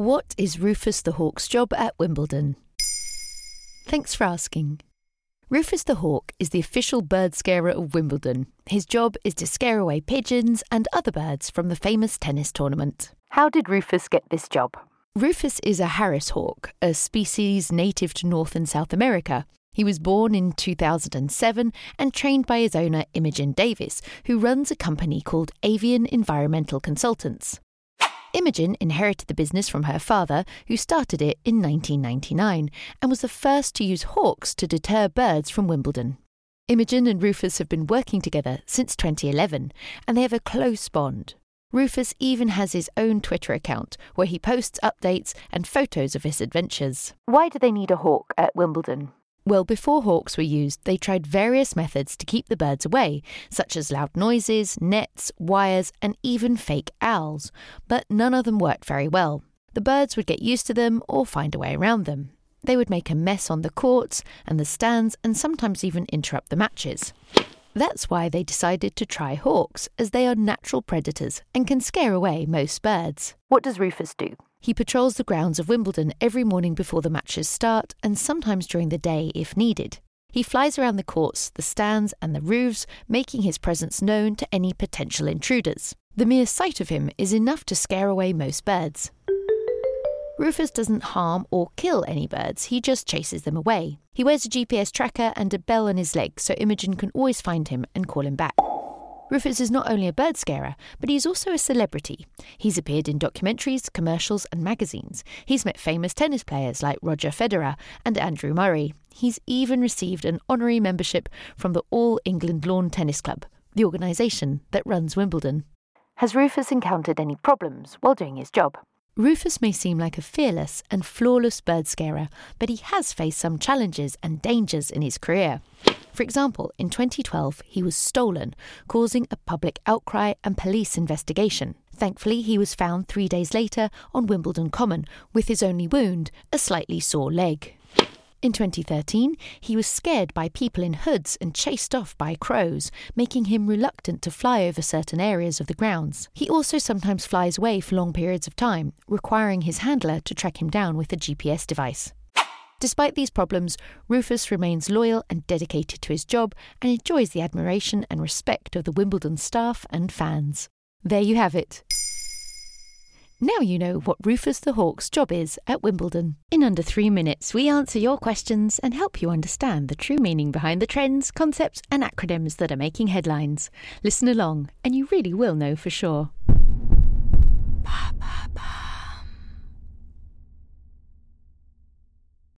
What is Rufus the Hawk's job at Wimbledon? Thanks for asking. Rufus the Hawk is the official bird scarer of Wimbledon. His job is to scare away pigeons and other birds from the famous tennis tournament. How did Rufus get this job? Rufus is a Harris hawk, a species native to North and South America. He was born in 2007 and trained by his owner Imogen Davis, who runs a company called Avian Environmental Consultants. Imogen inherited the business from her father, who started it in 1999 and was the first to use hawks to deter birds from Wimbledon. Imogen and Rufus have been working together since 2011, and they have a close bond. Rufus even has his own Twitter account where he posts updates and photos of his adventures. Why do they need a hawk at Wimbledon? Well, before hawks were used, they tried various methods to keep the birds away, such as loud noises, nets, wires, and even fake owls, but none of them worked very well. The birds would get used to them or find a way around them. They would make a mess on the courts and the stands and sometimes even interrupt the matches. That's why they decided to try hawks, as they are natural predators and can scare away most birds. What does Rufus do? He patrols the grounds of Wimbledon every morning before the matches start and sometimes during the day if needed. He flies around the courts, the stands, and the roofs, making his presence known to any potential intruders. The mere sight of him is enough to scare away most birds. Rufus doesn't harm or kill any birds, he just chases them away. He wears a GPS tracker and a bell on his leg so Imogen can always find him and call him back. Rufus is not only a bird scarer, but he's also a celebrity. He's appeared in documentaries, commercials, and magazines. He's met famous tennis players like Roger Federer and Andrew Murray. He's even received an honorary membership from the All England Lawn Tennis Club, the organisation that runs Wimbledon. Has Rufus encountered any problems while doing his job? Rufus may seem like a fearless and flawless bird scarer, but he has faced some challenges and dangers in his career. For example, in 2012, he was stolen, causing a public outcry and police investigation. Thankfully, he was found three days later on Wimbledon Common with his only wound, a slightly sore leg. In 2013, he was scared by people in hoods and chased off by crows, making him reluctant to fly over certain areas of the grounds. He also sometimes flies away for long periods of time, requiring his handler to track him down with a GPS device. Despite these problems, Rufus remains loyal and dedicated to his job and enjoys the admiration and respect of the Wimbledon staff and fans. There you have it. Now you know what Rufus the Hawk's job is at Wimbledon. In under three minutes, we answer your questions and help you understand the true meaning behind the trends, concepts, and acronyms that are making headlines. Listen along, and you really will know for sure.